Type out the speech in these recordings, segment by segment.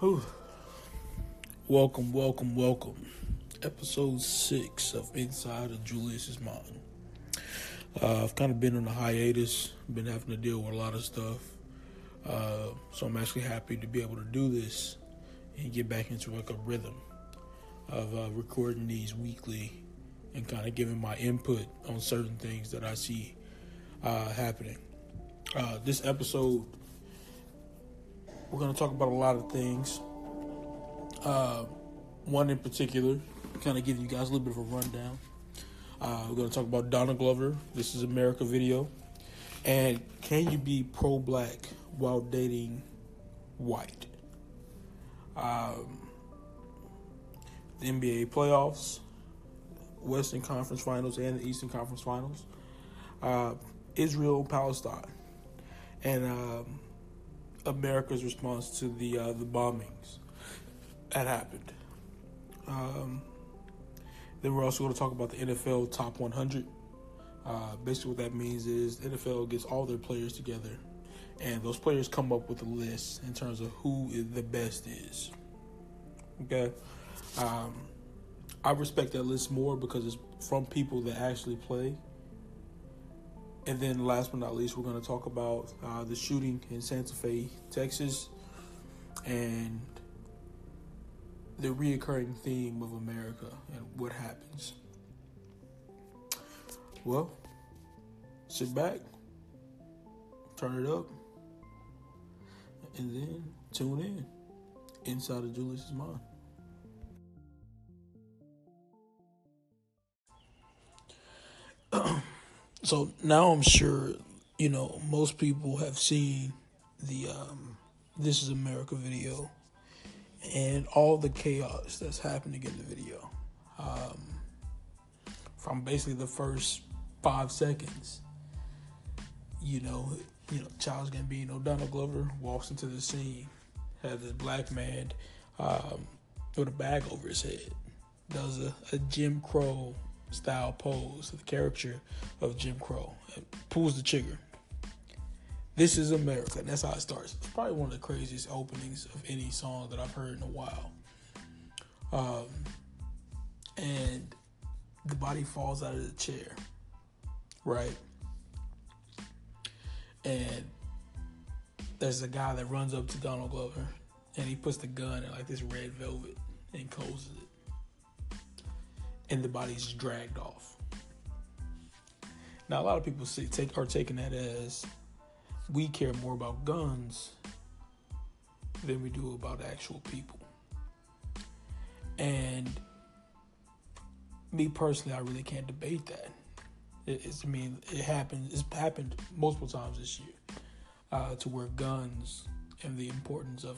Whew. Welcome, welcome, welcome. Episode six of Inside of Julius's Mind. Uh, I've kind of been on a hiatus, been having to deal with a lot of stuff. Uh, so I'm actually happy to be able to do this and get back into like a rhythm of uh, recording these weekly and kind of giving my input on certain things that I see uh, happening. Uh, this episode, we're going to talk about a lot of things. Uh, one in particular, kind of giving you guys a little bit of a rundown. Uh, we're going to talk about Donald Glover. This is America video. And can you be pro black while dating white? Um, the NBA playoffs, Western Conference Finals, and the Eastern Conference Finals. Uh, Israel, Palestine, and um, America's response to the uh, the bombings that happened. Um, then we're also going to talk about the NFL Top 100. Uh, basically, what that means is NFL gets all their players together, and those players come up with a list in terms of who the best is. Okay, um, I respect that list more because it's from people that actually play. And then, last but not least, we're going to talk about uh, the shooting in Santa Fe, Texas, and the reoccurring theme of America and what happens. Well, sit back, turn it up, and then tune in inside of Julius's mind. So now I'm sure you know most people have seen the um, "This Is America" video and all the chaos that's happening in the video. Um, from basically the first five seconds, you know, you know, Charles Gambino, Donald Glover walks into the scene, has this black man um, with a bag over his head, does a, a Jim Crow style pose, the character of Jim Crow, pulls the trigger. This is America, and that's how it starts. It's probably one of the craziest openings of any song that I've heard in a while. Um, and the body falls out of the chair, right? And there's a guy that runs up to Donald Glover, and he puts the gun in like this red velvet and closes it, and the body's dragged off. Now, a lot of people see, take are taking that as we care more about guns than we do about actual people. And me personally, I really can't debate that. it's, I mean, it happened. It's happened multiple times this year uh, to where guns and the importance of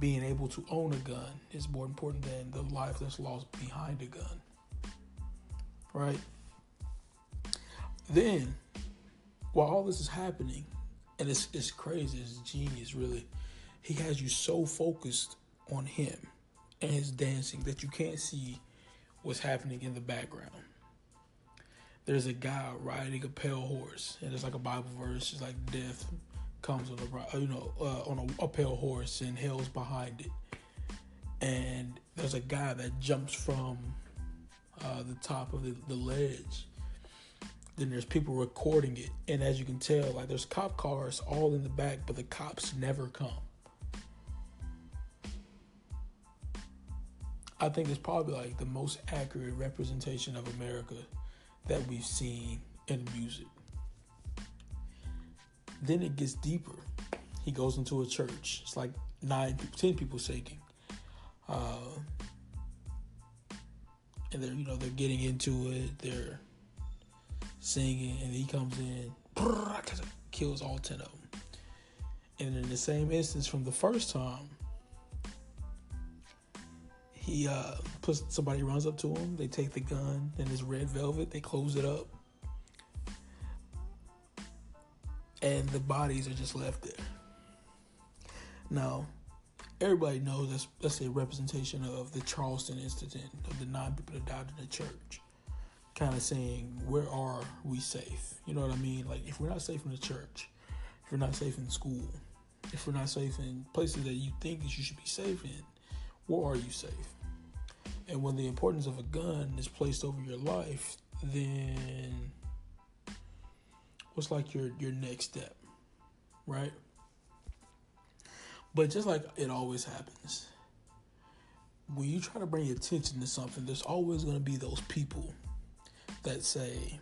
being able to own a gun is more important than the life that's lost behind a gun. Right? Then, while all this is happening, and it's it's crazy. It's genius, really. He has you so focused on him and his dancing that you can't see what's happening in the background. There's a guy riding a pale horse, and it's like a Bible verse. It's like death comes on a you know uh, on a, uphill horse, and hills behind it. And there's a guy that jumps from uh, the top of the, the ledge. Then there's people recording it. And as you can tell like there's cop cars all in the back but the cops never come. I think it's probably like the most accurate representation of america that we've seen in music then it gets deeper he goes into a church it's like nine ten people shaking uh, and they're you know they're getting into it they're singing, and he comes in, kills all 10 of them. And in the same instance from the first time, he uh, puts somebody runs up to him. They take the gun and his red velvet. They close it up, and the bodies are just left there. Now, everybody knows that's that's a representation of the Charleston incident of the nine people that died in the church kind of saying, where are we safe? You know what I mean? Like, if we're not safe in the church, if we're not safe in school, if we're not safe in places that you think that you should be safe in, where are you safe? And when the importance of a gun is placed over your life, then what's like your your next step, right? But just like it always happens, when you try to bring attention to something, there's always going to be those people that say,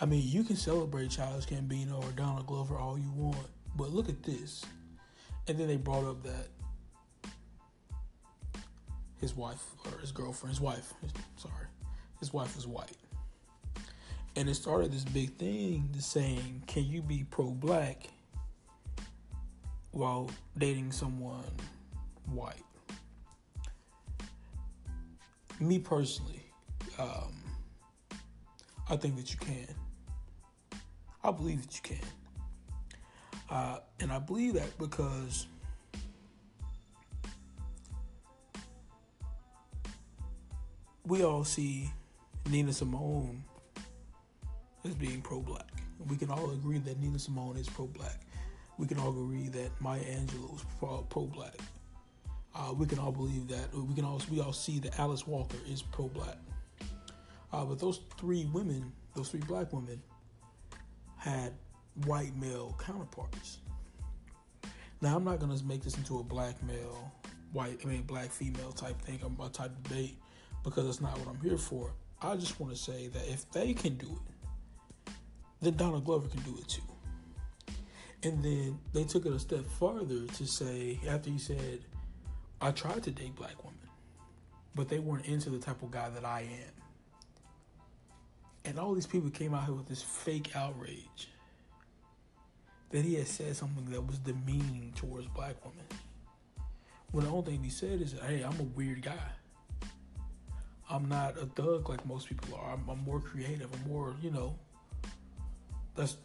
I mean, you can celebrate Childish Gambino or Donald Glover all you want, but look at this. And then they brought up that his wife or his girlfriend's wife, sorry, his wife was white. And it started this big thing saying, can you be pro black while dating someone white? Me personally, um, I think that you can. I believe that you can. Uh, and I believe that because we all see Nina Simone as being pro black. We can all agree that Nina Simone is pro black. We can all agree that Maya Angelou is pro black. Uh, we can all believe that. We can all we all see that Alice Walker is pro black. Uh, but those three women, those three black women, had white male counterparts. Now I'm not gonna make this into a black male, white, I mean black female type thing, a type debate, because that's not what I'm here for. I just want to say that if they can do it, then Donald Glover can do it too. And then they took it a step farther to say, after he said, I tried to date black women, but they weren't into the type of guy that I am. And all these people came out here with this fake outrage that he had said something that was demeaning towards black women. When the only thing he said is, hey, I'm a weird guy. I'm not a thug like most people are. I'm, I'm more creative. I'm more, you know, that's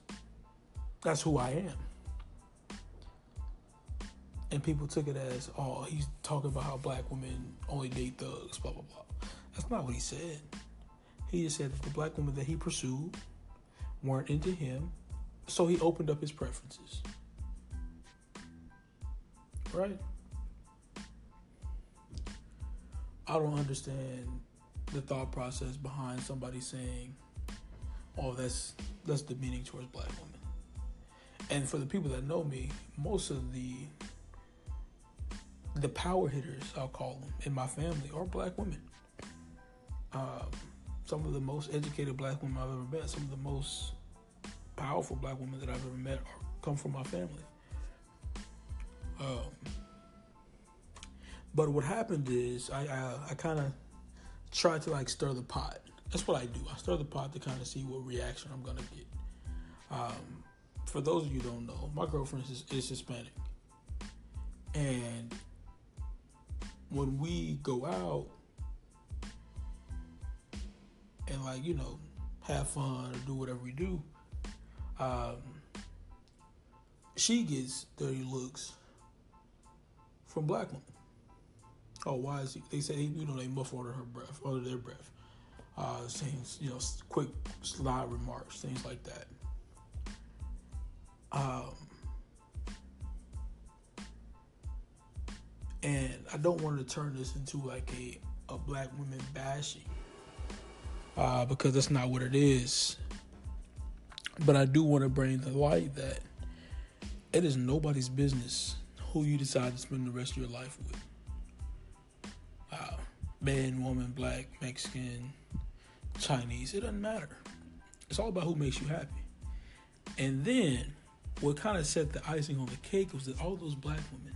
that's who I am. And people took it as, oh, he's talking about how black women only date thugs, blah blah blah. That's not what he said. He just said that the black women that he pursued weren't into him, so he opened up his preferences. Right? I don't understand the thought process behind somebody saying, "Oh, that's that's demeaning towards black women." And for the people that know me, most of the the power hitters, I'll call them, in my family are black women. Um, some of the most educated black women I've ever met, some of the most powerful black women that I've ever met are, come from my family. Um, but what happened is I I, I kind of tried to like stir the pot. That's what I do. I stir the pot to kind of see what reaction I'm gonna get. Um, for those of you don't know, my girlfriend is, is Hispanic, and when we go out and like you know have fun or do whatever we do um, she gets dirty looks from black women oh why is he they say you know they muff under her breath under their breath uh things you know quick slide remarks things like that um and I don't want to turn this into like a, a black women bashing uh, because that's not what it is. But I do want to bring the light that it is nobody's business who you decide to spend the rest of your life with. Uh, man, woman, black, Mexican, Chinese, it doesn't matter. It's all about who makes you happy. And then what kind of set the icing on the cake was that all those black women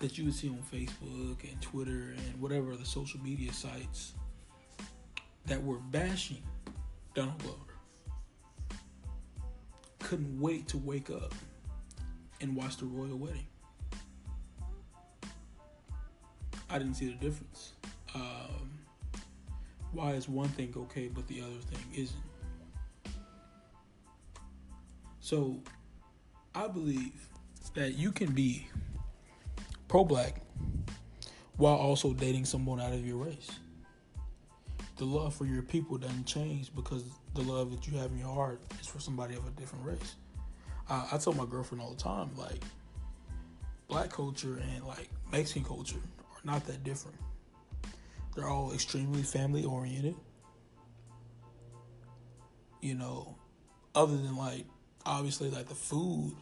that you would see on Facebook and Twitter and whatever the social media sites that were bashing Donald Glover couldn't wait to wake up and watch the royal wedding. I didn't see the difference. Um, why is one thing okay but the other thing isn't? So I believe that you can be pro black while also dating someone out of your race the love for your people doesn't change because the love that you have in your heart is for somebody of a different race. I, I tell my girlfriend all the time, like, black culture and like Mexican culture are not that different. They're all extremely family oriented. You know, other than like obviously like the food.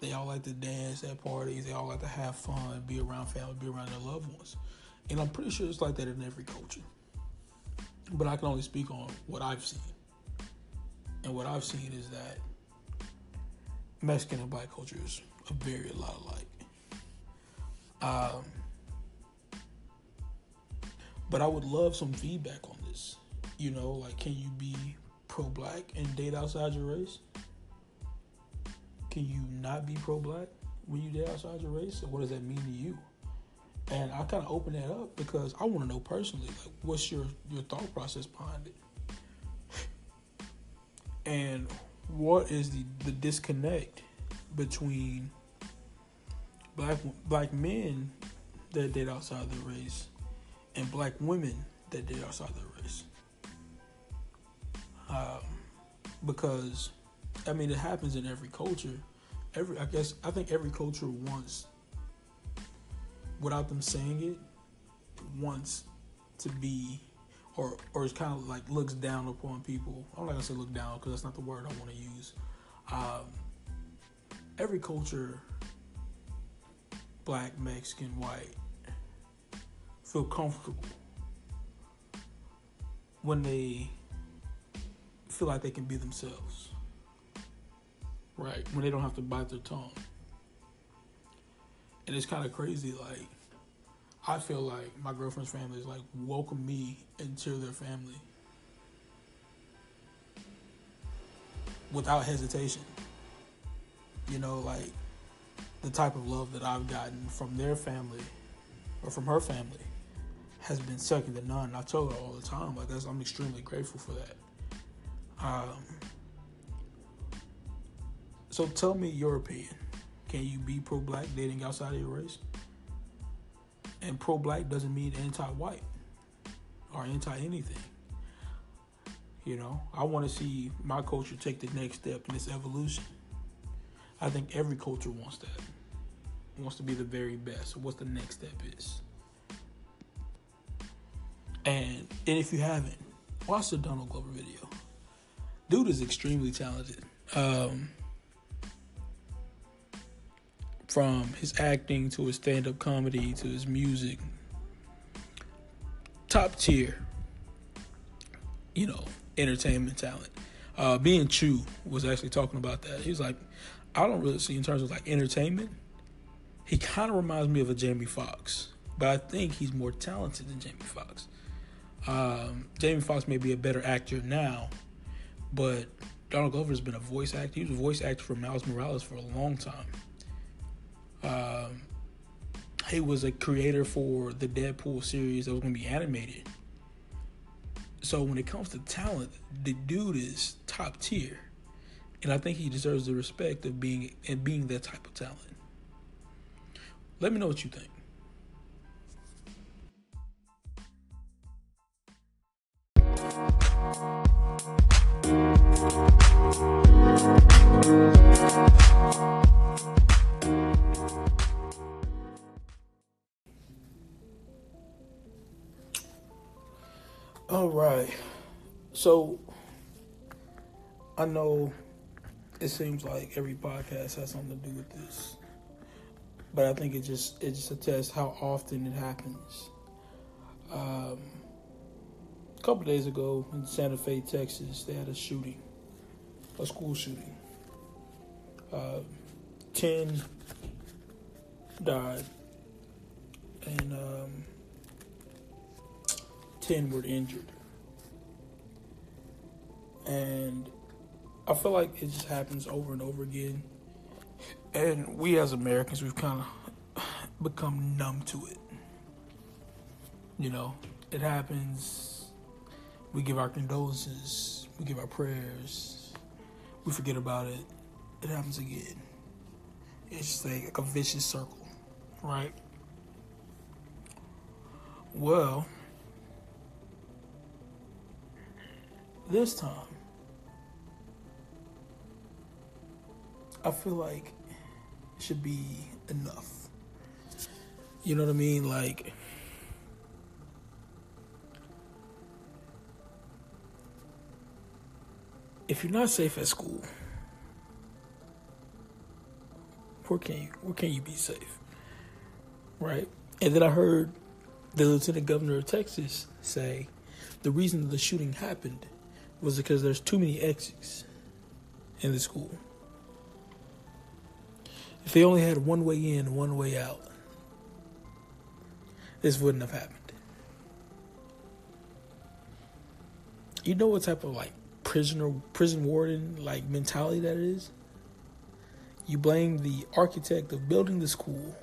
They all like to dance at parties. They all like to have fun, be around family, be around their loved ones. And I'm pretty sure it's like that in every culture. But I can only speak on what I've seen. And what I've seen is that Mexican and black cultures are very a lot alike. Um, but I would love some feedback on this. You know, like, can you be pro black and date outside your race? Can you not be pro black when you date outside your race? And what does that mean to you? And I kind of open that up because I want to know personally, like, what's your your thought process behind it, and what is the the disconnect between black black men that date outside their race and black women that did outside their race. Um, because, I mean, it happens in every culture. Every, I guess, I think every culture wants, without them saying it, wants to be, or or it's kind of like looks down upon people. I'm not gonna say look down because that's not the word I want to use. Um, every culture, black, Mexican, white, feel comfortable when they feel like they can be themselves. Right? When they don't have to bite their tongue. And it's kind of crazy. Like, I feel like my girlfriend's family is like welcome me into their family without hesitation. You know, like the type of love that I've gotten from their family or from her family has been second to none. I tell her all the time, like that's I'm extremely grateful for that. Um, so tell me your opinion. Can you be pro-black dating outside of your race? And pro-black doesn't mean anti-white or anti-anything. You know, I want to see my culture take the next step in this evolution. I think every culture wants that. Wants to be the very best. What's the next step is? And and if you haven't, watch the Donald Glover video. Dude is extremely talented. Um, from his acting to his stand-up comedy to his music, top tier. You know, entertainment talent. Uh, being Chew was actually talking about that. He was like, I don't really see in terms of like entertainment. He kind of reminds me of a Jamie Foxx, but I think he's more talented than Jamie Foxx. Um, Jamie Foxx may be a better actor now, but Donald Glover has been a voice actor. He was a voice actor for Miles Morales for a long time. Um, he was a creator for the Deadpool series that was going to be animated. So when it comes to talent, the dude is top tier, and I think he deserves the respect of being and being that type of talent. Let me know what you think. All right. So I know it seems like every podcast has something to do with this. But I think it just it just attests how often it happens. Um, couple days ago in Santa Fe, Texas, they had a shooting, a school shooting. Uh, Ten died, and um, ten were injured. And I feel like it just happens over and over again. And we as Americans, we've kind of become numb to it. You know, it happens. We give our condolences, we give our prayers, we forget about it. It happens again. It's just like, like a vicious circle, right? Well, this time, I feel like it should be enough. You know what I mean? Like, if you're not safe at school, where can you where can you be safe? Right? And then I heard the lieutenant governor of Texas say the reason the shooting happened was because there's too many exits in the school. If they only had one way in, one way out, this wouldn't have happened. You know what type of like prisoner prison warden like mentality that is? You blame the architect of building the school,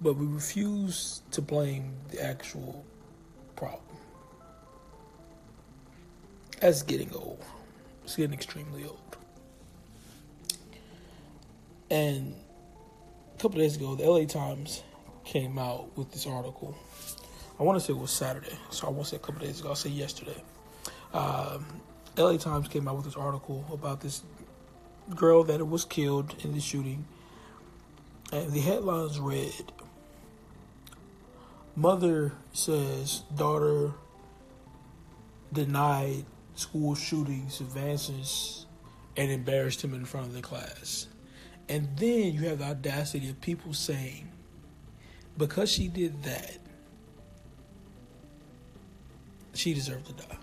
but we refuse to blame the actual problem. That's getting old. It's getting extremely old. And a couple days ago, the LA Times came out with this article. I want to say it was Saturday, so I won't say a couple days ago. I'll say yesterday. Um, LA Times came out with this article about this girl that was killed in the shooting, and the headlines read: "Mother says daughter denied school shootings advances and embarrassed him in front of the class." And then you have the audacity of people saying, because she did that, she deserved to die.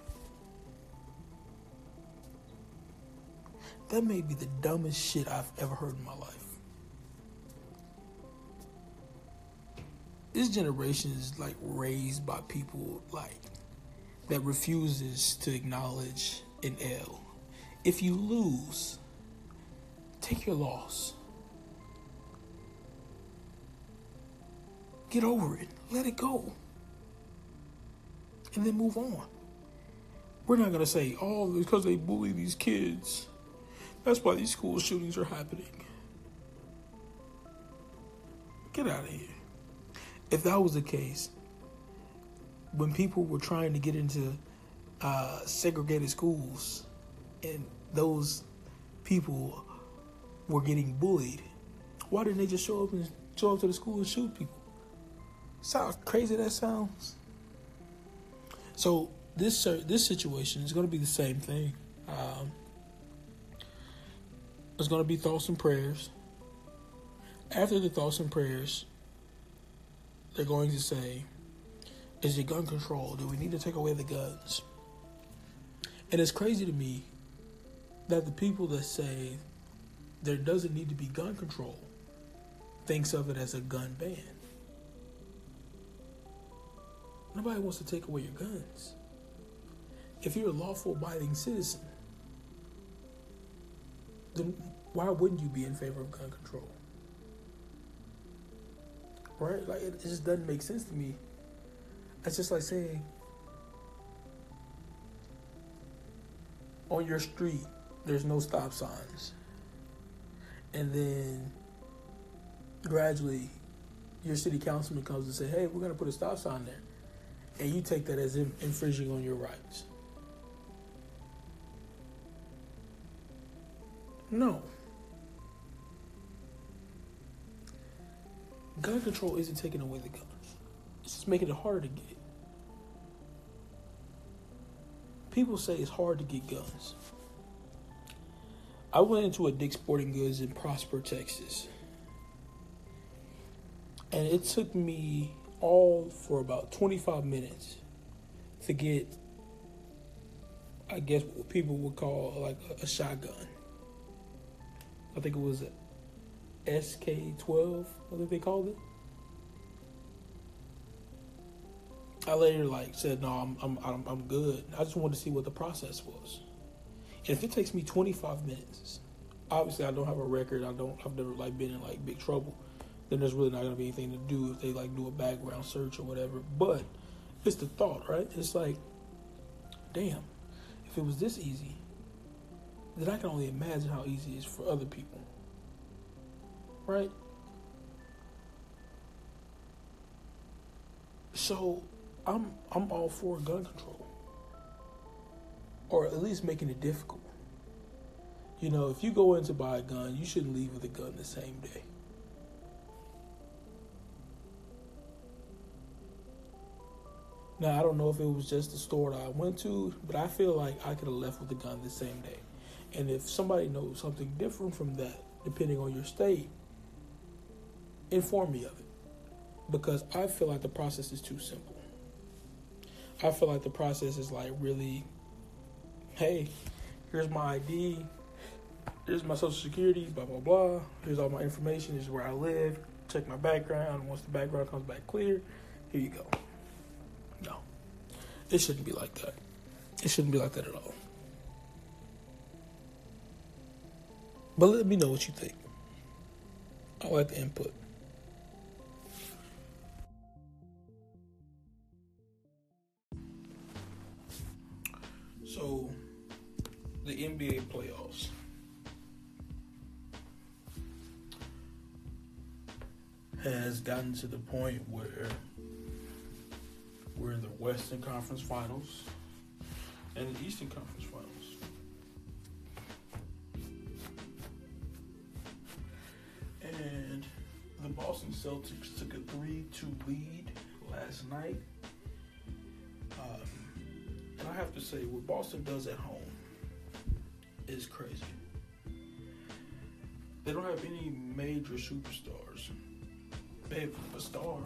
That may be the dumbest shit I've ever heard in my life. This generation is like raised by people like that refuses to acknowledge an L. If you lose, take your loss. Get over it. Let it go. And then move on. We're not going to say, oh, because they bully these kids. That's why these school shootings are happening. Get out of here. If that was the case, when people were trying to get into uh, segregated schools and those people were getting bullied, why didn't they just show up and show up to the school and shoot people? How crazy that sounds? So this this situation is going to be the same thing. Um, it's going to be thoughts and prayers. After the thoughts and prayers, they're going to say, "Is it gun control? Do we need to take away the guns?" And it's crazy to me that the people that say there doesn't need to be gun control thinks of it as a gun ban. Nobody wants to take away your guns. If you're a lawful abiding citizen, then why wouldn't you be in favor of gun control? Right? Like it, just doesn't make sense to me. It's just like saying on your street there's no stop signs. And then gradually your city councilman comes and say, "Hey, we're going to put a stop sign there." and you take that as infringing on your rights. No. Gun control isn't taking away the guns. It's just making it harder to get. People say it's hard to get guns. I went into a Dick's Sporting Goods in Prosper, Texas. And it took me all for about 25 minutes to get, I guess, what people would call like a, a shotgun. I think it was SK12, I think they called it. I later like said, no, I'm, I'm, I'm, I'm good. I just wanted to see what the process was. And if it takes me 25 minutes, obviously I don't have a record. I don't, I've never like been in like big trouble then there's really not going to be anything to do if they like do a background search or whatever. But it's the thought, right? It's like, damn, if it was this easy, then I can only imagine how easy it is for other people, right? So I'm I'm all for gun control, or at least making it difficult. You know, if you go in to buy a gun, you shouldn't leave with a gun the same day. Now, I don't know if it was just the store that I went to, but I feel like I could have left with a gun the same day. And if somebody knows something different from that, depending on your state, inform me of it. Because I feel like the process is too simple. I feel like the process is like really, hey, here's my ID, here's my social security, blah blah blah. Here's all my information. here's where I live. Check my background. Once the background comes back clear, here you go. No, it shouldn't be like that. It shouldn't be like that at all. But let me know what you think. I like the input. So, the NBA playoffs. Has gotten to the point where we're in the Western Conference Finals and the Eastern Conference And the Boston Celtics took a 3 2 lead last night. Um, and I have to say, what Boston does at home is crazy. They don't have any major superstars. They have a star.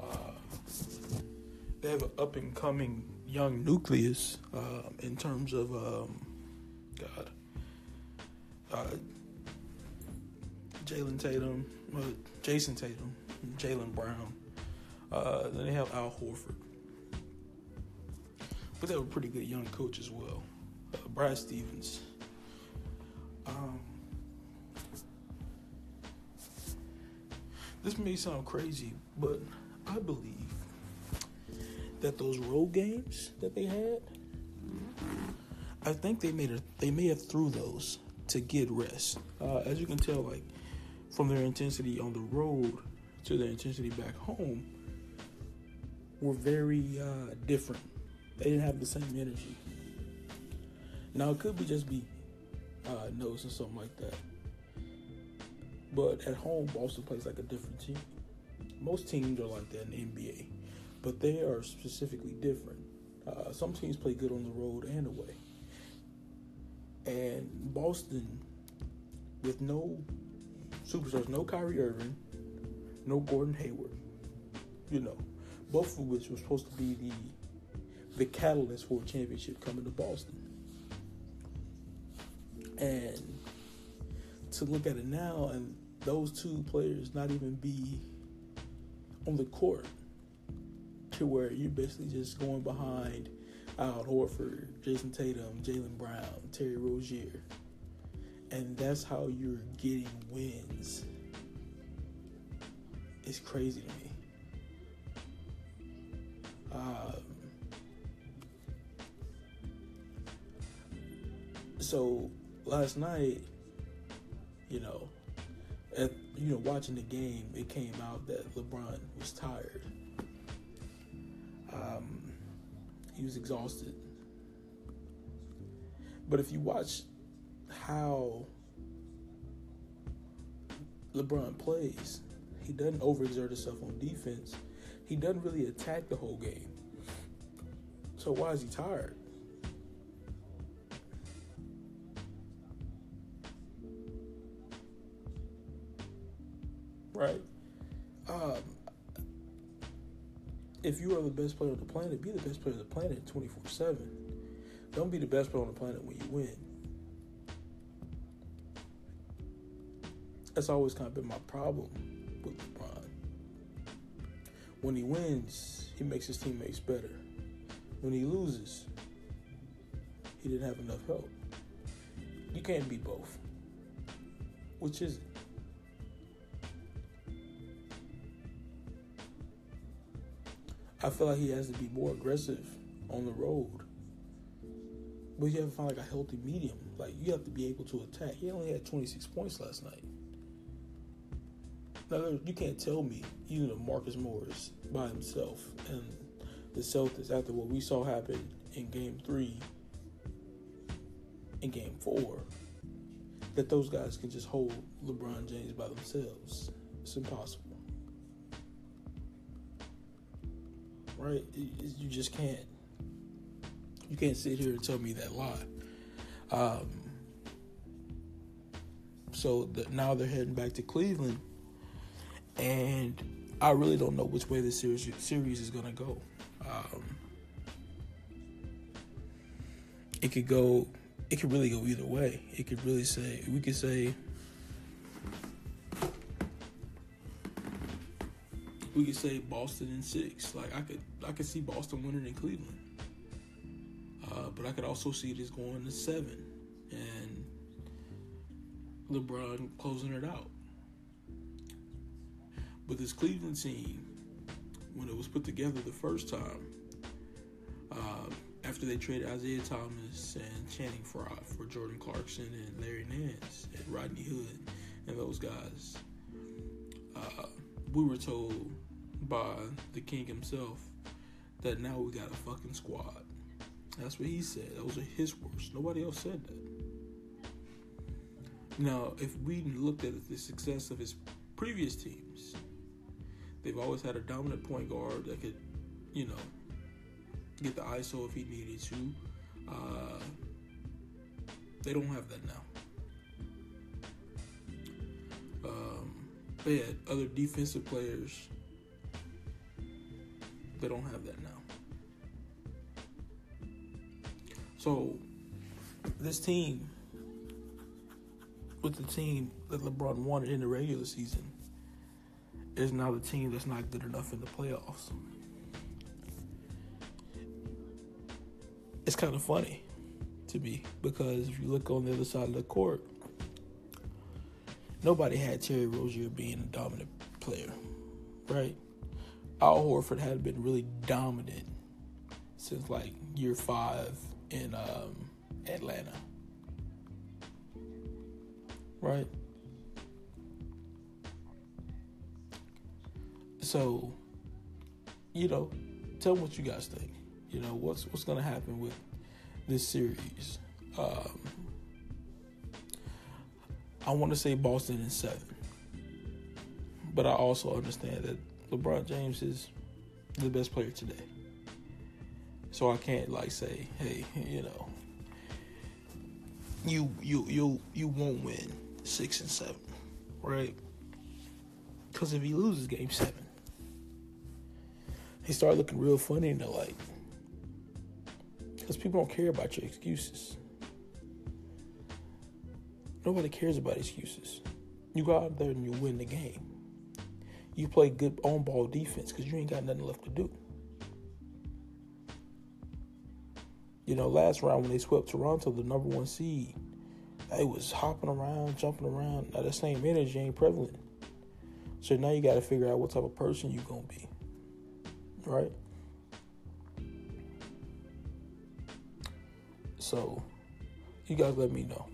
Uh, they have an up and coming young nucleus uh, in terms of um, God, uh, Jalen Tatum, uh, Jayson Tatum, Jalen Brown. Uh, then they have Al Horford, but they have a pretty good young coach as well, uh, Brad Stevens. Um, this may sound crazy, but I believe that those road games that they had, I think they made a, they may have threw those to get rest. Uh, as you can tell, like from their intensity on the road to their intensity back home, were very uh, different. They didn't have the same energy. Now it could be just be uh, or something like that. But at home, Boston plays like a different team. Most teams are like that in the NBA but they are specifically different. Uh, some teams play good on the road and away. And Boston, with no superstars, no Kyrie Irving, no Gordon Hayward, you know, both of which were supposed to be the the catalyst for a championship coming to Boston. And to look at it now, and those two players not even be on the court to where you're basically just going behind Al Horford, Jayson Tatum, Jalen Brown, Terry Rozier. And that's how you're getting wins. It's crazy to me. Um, so last night, you know, at, you know, watching the game, it came out that LeBron was tired. Um, he was exhausted. But if you watch how LeBron plays, he doesn't overexert himself on defense. He doesn't really attack the whole game. So why is he tired? Right? Um, if you are the best player on the planet, be the best player on the planet 24 7. Don't be the best player on the planet when you win. That's always kind of been my problem with LeBron. When he wins, he makes his teammates better. When he loses, he didn't have enough help. You can't be both. Which is it? I feel like he has to be more aggressive on the road. But you have to find like a healthy medium. Like you have to be able to attack. He only had 26 points last night. Now you can't tell me you know, Marcus Morris by himself and the Celtics after what we saw happen in Game Three, in Game Four, that those guys can just hold LeBron James by themselves. It's impossible. Right? You just can't. You can't sit here and tell me that lie. Um, so the, now they're heading back to Cleveland, and I really don't know which way this series series is to go. Um, it could go it could really go either way. It could really say we could say we could say Boston in six. Like I could I could see Boston winning in Cleveland. Uh, but I could also see this going to seven and LeBron closing it out. But this Cleveland team, when it was put together the first time, uh, after they traded Isaiah Thomas and Channing Frye for Jordan Clarkson and Larry Nance and Rodney Hood and those guys, uh, we were told by the king himself that now we got a fucking squad. That's what he said. Those are his words. Nobody else said that. Now, if we looked at the success of his previous teams, they've always had a dominant point guard that could, you know, get the ISO if he needed to. Uh, they don't have that now. Um, they had other defensive players. They don't have that now. So, this team, with the team that LeBron wanted in the regular season, is now the team that's not good enough in the playoffs. it's kind of funny to me because if you look on the other side of the court, nobody had Terry Rozier being a dominant player, right? Al Horford had been really dominant since like year five in um, Atlanta, right? So, you know, tell me what you guys think. You know what's what's to happen with this series. Um, I want to say Boston in seven, but I also understand that LeBron James is the best player today. So I can't like say, hey, you know, you you you you won't win six and seven, right? Because if he loses game seven, he start looking real funny in the light. Because people don't care about your excuses. Nobody cares about excuses. You go out there and you win the game. You play good on ball defense because you ain't got nothing left to do. You know, last round when they swept Toronto, the number one seed, they was hopping around, jumping around. Now, that same energy ain't prevalent. So now you got to figure out what type of person you going to be. Right? So, you guys let me know.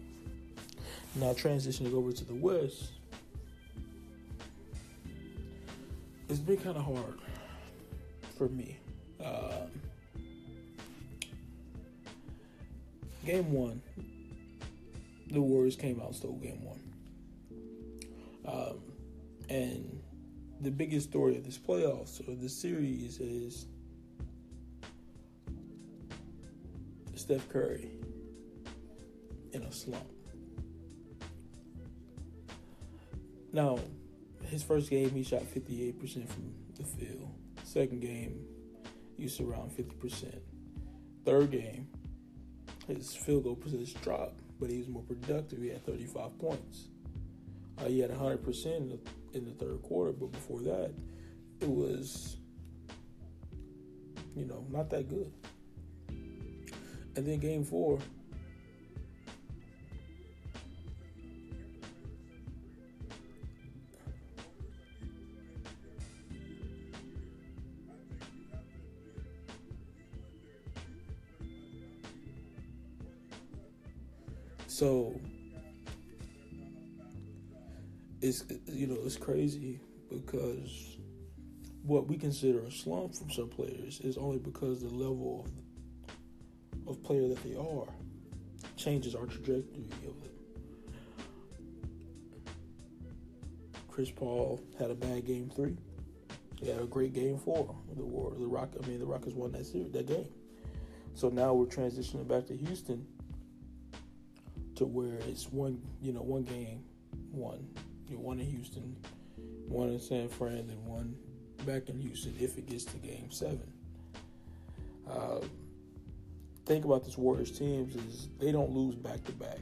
Now, transitioning over to the West, it's been kind of hard for me. Um, game one, the Warriors came out stole game one. Um, and the biggest story of this playoffs or this series is Steph Curry in a slump. Now, his first game, he shot 58% from the field. Second game, he was around 50%. Third game, his field goal percentage dropped, but he was more productive. He had 35 points. Uh, he had 100% in the, third quarter, but before that, it was, you know, not that good. And then game four, it's you know it's crazy because what we consider a slump from some players is only because the level of of player that they are changes our trajectory of it. Chris Paul had a bad game three. He had a great game four. The war, the Rock. I mean, the Rockets won that series, that game. So now we're transitioning back to Houston, to where it's one, you know, one game, one, one in Houston, one in San Fran, and one back in Houston if it gets to Game Seven. Uh, think about this Warriors teams is they don't lose back to back,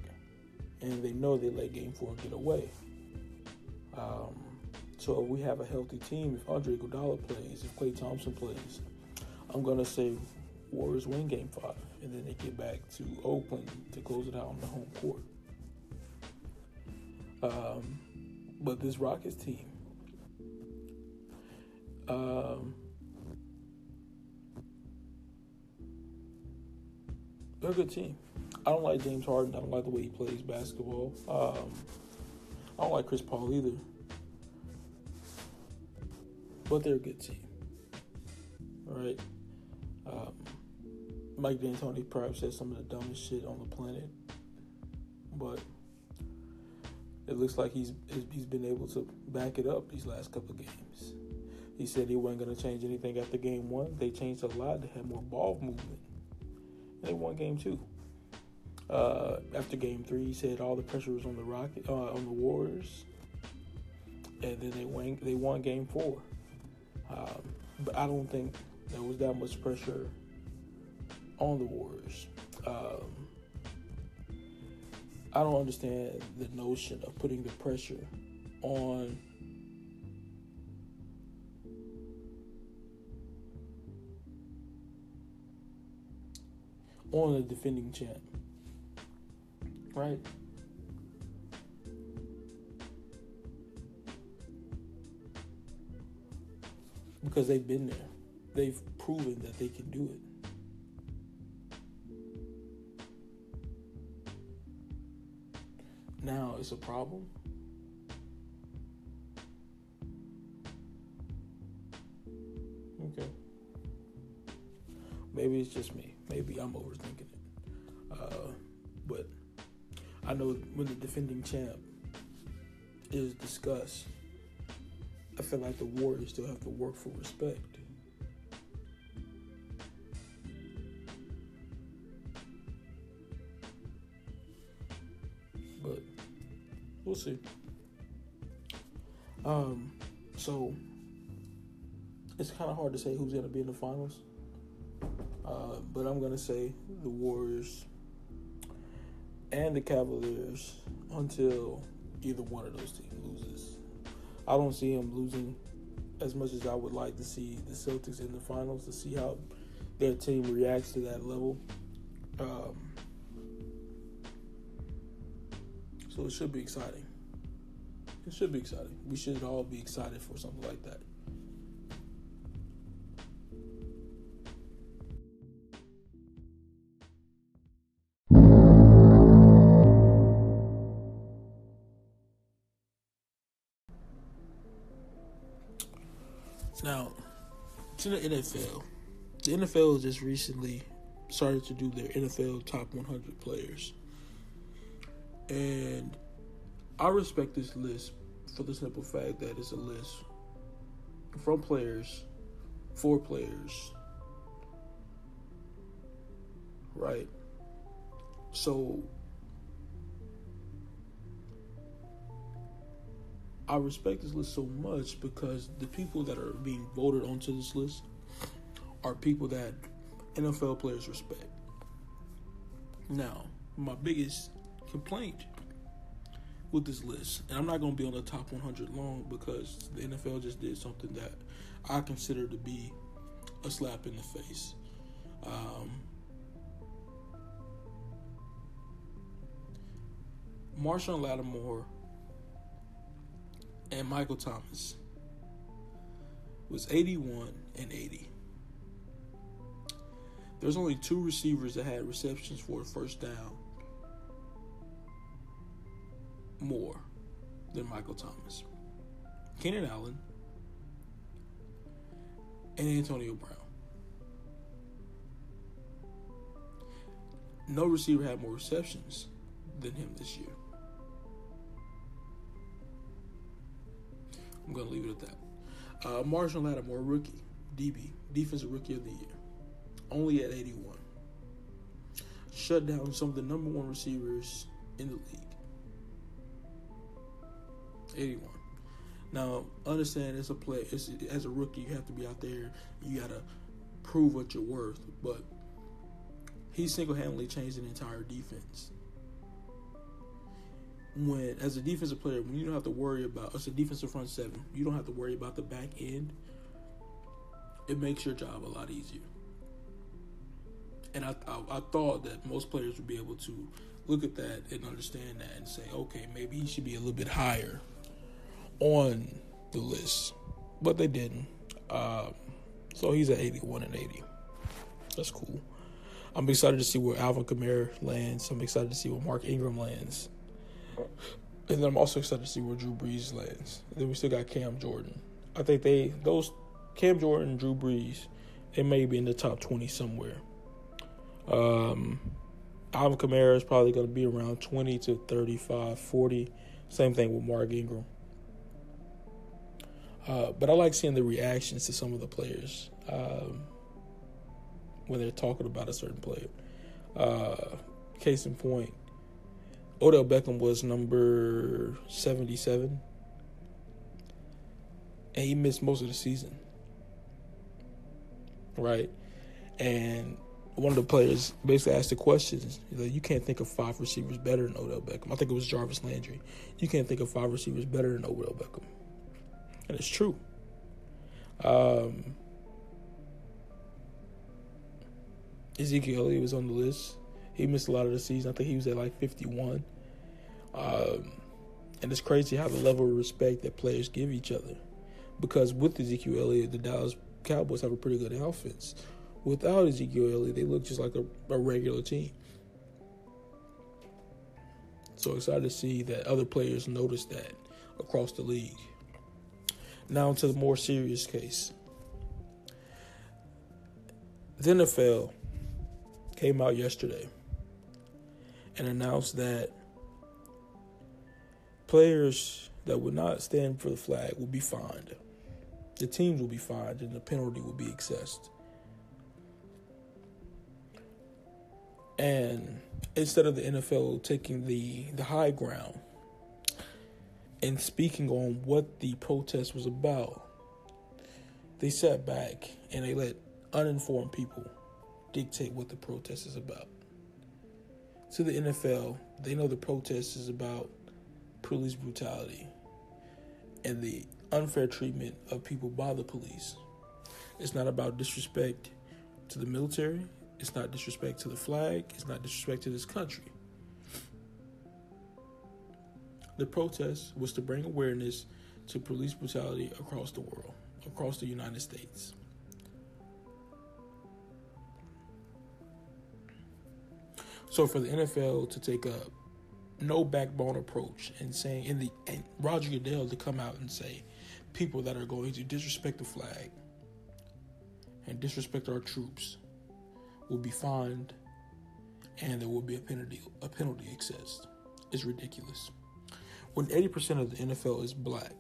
and they know they let Game Four get away. Um, so if we have a healthy team, if Andre Iguodala plays, if Klay Thompson plays, I'm gonna say Warriors win Game Five, and then they get back to Oakland to close it out on the home court. Um, but this Rockets team, um, they're a good team. I don't like James Harden. I don't like the way he plays basketball. Um, I don't like Chris Paul either. But they're a good team. All right. Um, Mike D'Antoni probably said some of the dumbest shit on the planet, but it looks like he's he's been able to back it up these last couple games. He said he wasn't going to change anything after game one. They changed a lot. They had more ball movement. They won game two. Uh, after game three, he said all the pressure was on the Rocket, uh, on the Warriors, and then they won. They won game four. Um, but I don't think there was that much pressure on the Warriors. Um, I don't understand the notion of putting the pressure on on the defending champ. Right? Because they've been there. They've proven that they can do it. Now it's a problem. Okay. Maybe it's just me. Maybe I'm overthinking it. Uh, but I know when the defending champ is discussed, I feel like the Warriors still have to work for respect. See. Um, so it's kind of hard to say who's going to be in the finals. Uh, but I'm going to say the Warriors and the Cavaliers until either one of those teams loses. I don't see them losing as much as I would like to see the Celtics in the finals to see how their team reacts to that level. Um, so it should be exciting. It should be exciting. We should all be excited for something like that. Now, to the NFL. The NFL just recently started to do their NFL top 100 players. And I respect this list for the simple fact that it's a list from players, for players. Right? So I respect this list so much because the people that are being voted onto this list are people that NFL players respect. Now, my biggest complaint with this list, and I'm not going to be on the top 100 long because the NFL just did something that I consider to be a slap in the face. Um, Marshon Lattimore and Michael Thomas was 81 and 80. There's only two receivers that had receptions for a first down more than Michael Thomas. Keenan Allen and Antonio Brown. No receiver had more receptions than him this year. I'm gonna leave it at that. Uh, Marshon Lattimore, rookie, DB, defensive rookie of the year, only at 81. Shut down some of the number one receivers in the league. 81. Now, understand it's a play. It's, as a rookie, you have to be out there. You gotta prove what you're worth. But he single-handedly changed an entire defense. When, as a defensive player, when you don't have to worry about, as a defensive front seven, you don't have to worry about the back end. It makes your job a lot easier. And I, I, I thought that most players would be able to look at that and understand that and say, okay, maybe he should be a little bit higher on the list, but they didn't. Um, so he's at 81 and 80. That's cool. I'm excited to see where Alvin Kamara lands. I'm excited to see where Mark Ingram lands. And then I'm also excited to see where Drew Brees lands. And then we still got Cam Jordan. I think they those Cam Jordan, Drew Brees, they may be in the top 20 somewhere. Um, Alvin Kamara is probably going to be around 20 to 35, 40. Same thing with Mark Ingram. Uh, but I like seeing the reactions to some of the players um, when they're talking about a certain player. Uh, case in point, Odell Beckham was number 77, and he missed most of the season. Right? And one of the players basically asked the questions. You can't think of five receivers better than Odell Beckham. I think it was Jarvis Landry. You can't think of five receivers better than Odell Beckham and it's true. Um, Ezekiel Elliott was on the list. He missed a lot of the season. I think he was at like 51. Um, and it's crazy how the level of respect that players give each other. Because with Ezekiel Elliott, the Dallas Cowboys have a pretty good offense. Without Ezekiel Elliott, they look just like a, a regular team. So excited to see that other players notice that across the league. Now to the more serious case. The NFL came out yesterday and announced that players that would not stand for the flag will be fined. The teams will be fined and the penalty will be assessed. And instead of the NFL taking the, the high ground and speaking on what the protest was about, they sat back and they let uninformed people dictate what the protest is about. To the NFL, they know the protest is about police brutality and the unfair treatment of people by the police. It's not about disrespect to the military, it's not disrespect to the flag, it's not disrespect to this country. The protest was to bring awareness to police brutality across the world, across the United States. So for the NFL to take a no backbone approach and saying in the and Roger Goodell to come out and say people that are going to disrespect the flag and disrespect our troops will be fined and there will be a penalty a penalty assessed is ridiculous when 80% of the NFL is black,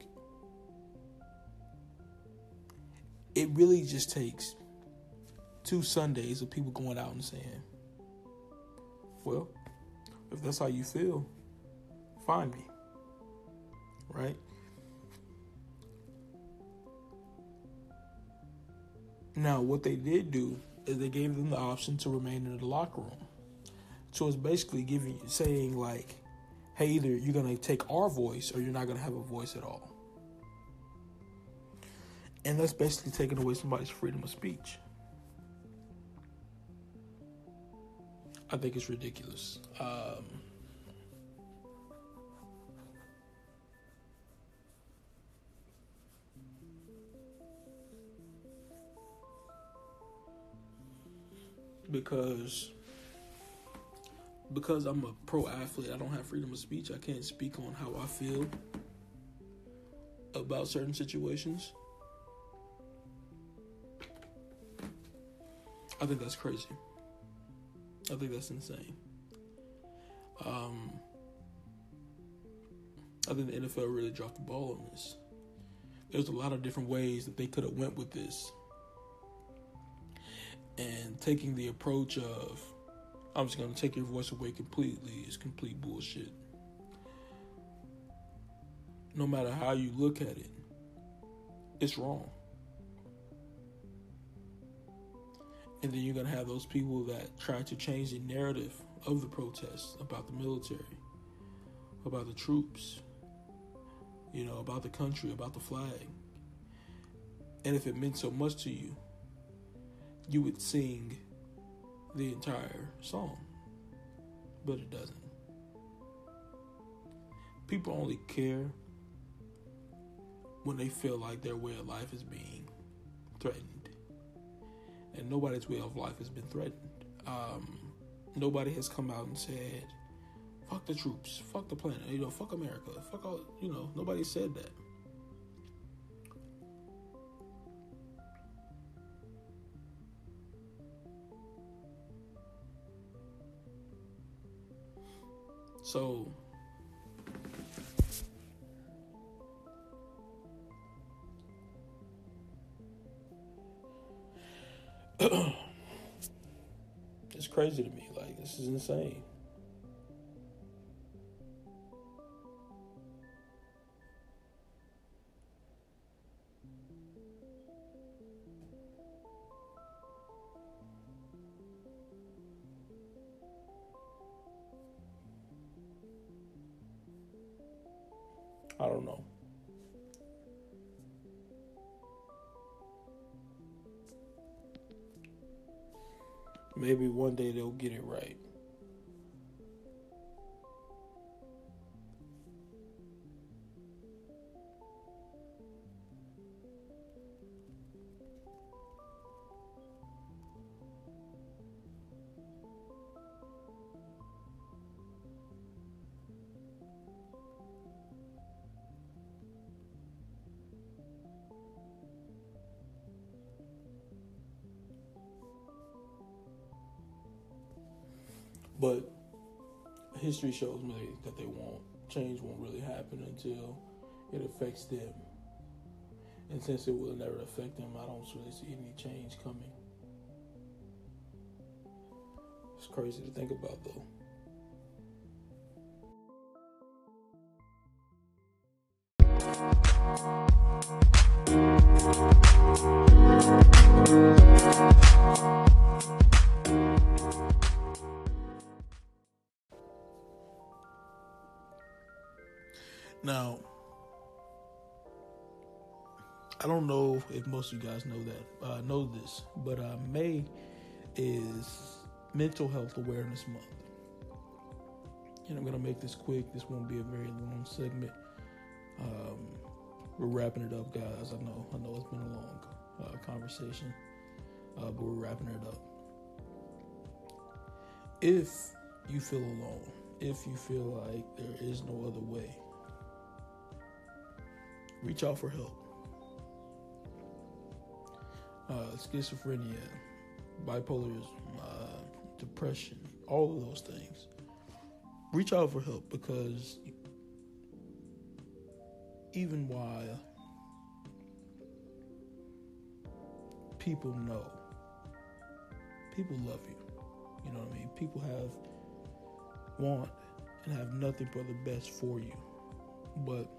it really just takes two Sundays of people going out and saying, well, if that's how you feel, find me. Right? Now, what they did do is they gave them the option to remain in the locker room. So it's basically giving saying like hey, either you're going to take our voice or you're not going to have a voice at all. And that's basically taking away somebody's freedom of speech. I think it's ridiculous. Um, because because I'm a pro athlete, I don't have freedom of speech. I can't speak on how I feel about certain situations. I think that's crazy. I think that's insane. Um, I think the NFL really dropped the ball on this there's a lot of different ways that they could have went with this. And taking the approach of I'm just gonna take your voice away completely It's complete bullshit. No matter how you look at it, it's wrong. And then you're gonna have those people that try to change the narrative of the protests about the military, about the troops, you know, about the country, about the flag. And if it meant so much to you, you would sing the entire song. But it doesn't. People only care when they feel like their way of life is being threatened. And nobody's way of life has been threatened. Um, nobody has come out and said, fuck the troops, fuck the planet, you know, fuck America, fuck all, you know, nobody said that. So, it's crazy to me. Like, this is insane. One day they'll get it right. But history shows me that they won't change won't really happen until it affects them. And since it will never affect them, I don't really see any change coming. It's crazy to think about though. If most of you guys know that, uh, know this, but uh, May is Mental Health Awareness Month. And I'm to make this quick. This won't be a very long segment. Um, we're wrapping it up, guys. I know, I know it's been a long uh, conversation, uh, but we're wrapping it up. If you feel alone, if you feel like there is no other way, reach out for help. Uh, schizophrenia, bipolarism, uh, depression, all of those things. Reach out for help because even while people know, people love you. You know what I mean? People have want and have nothing but the best for you. But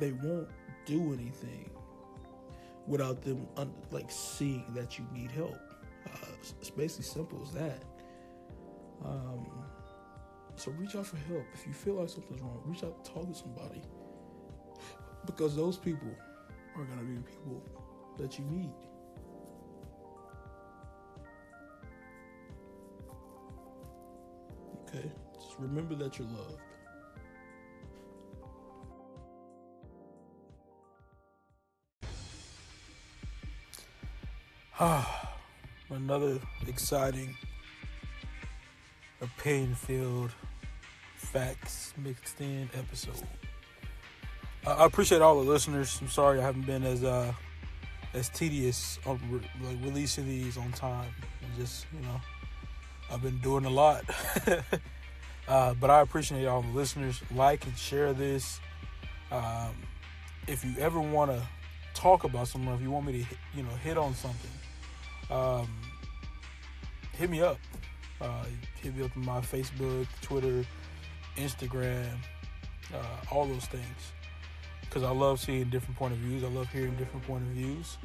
they won't do anything without them un- like seeing that you need help. Uh, it's basically simple as that. Um, so reach out for help if you feel like something's wrong. Reach out, talk to somebody, because those people are gonna be the people that you need. Okay, just remember that you're loved. Ah, another exciting, opinion filled, facts mixed in episode. I appreciate all the listeners. I'm sorry I haven't been as uh as tedious on re- like releasing these on time. Just you know, I've been doing a lot. uh, but I appreciate all the listeners. Like and share this. Um, if you ever want to talk about something, if you want me to, you know, hit on something, um, hit me up. Uh, hit me up on my Facebook, Twitter, Instagram, uh, all those things. Because I love seeing different point of views. I love hearing different point of views,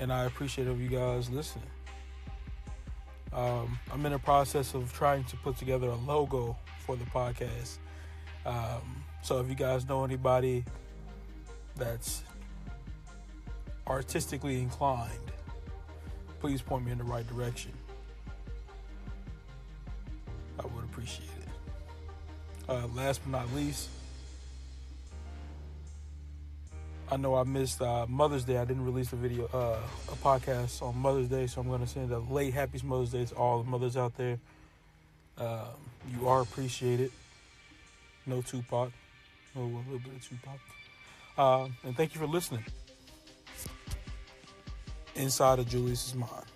and I appreciate of you guys listening. Um, I'm in the process of trying to put together a logo for the podcast. Um, so if you guys know anybody that's artistically inclined, please point me in the right direction. I would appreciate it. Uh, last but not least, I know I missed uh, Mother's Day. I didn't release a video, uh, a podcast on Mother's Day, so I'm going to send a late Happy Mother's Day to all the mothers out there. Uh, you are appreciated. No Tupac. Oh, a little bit of Tupac. Uh, and thank you for listening. Inside of Julius's mind.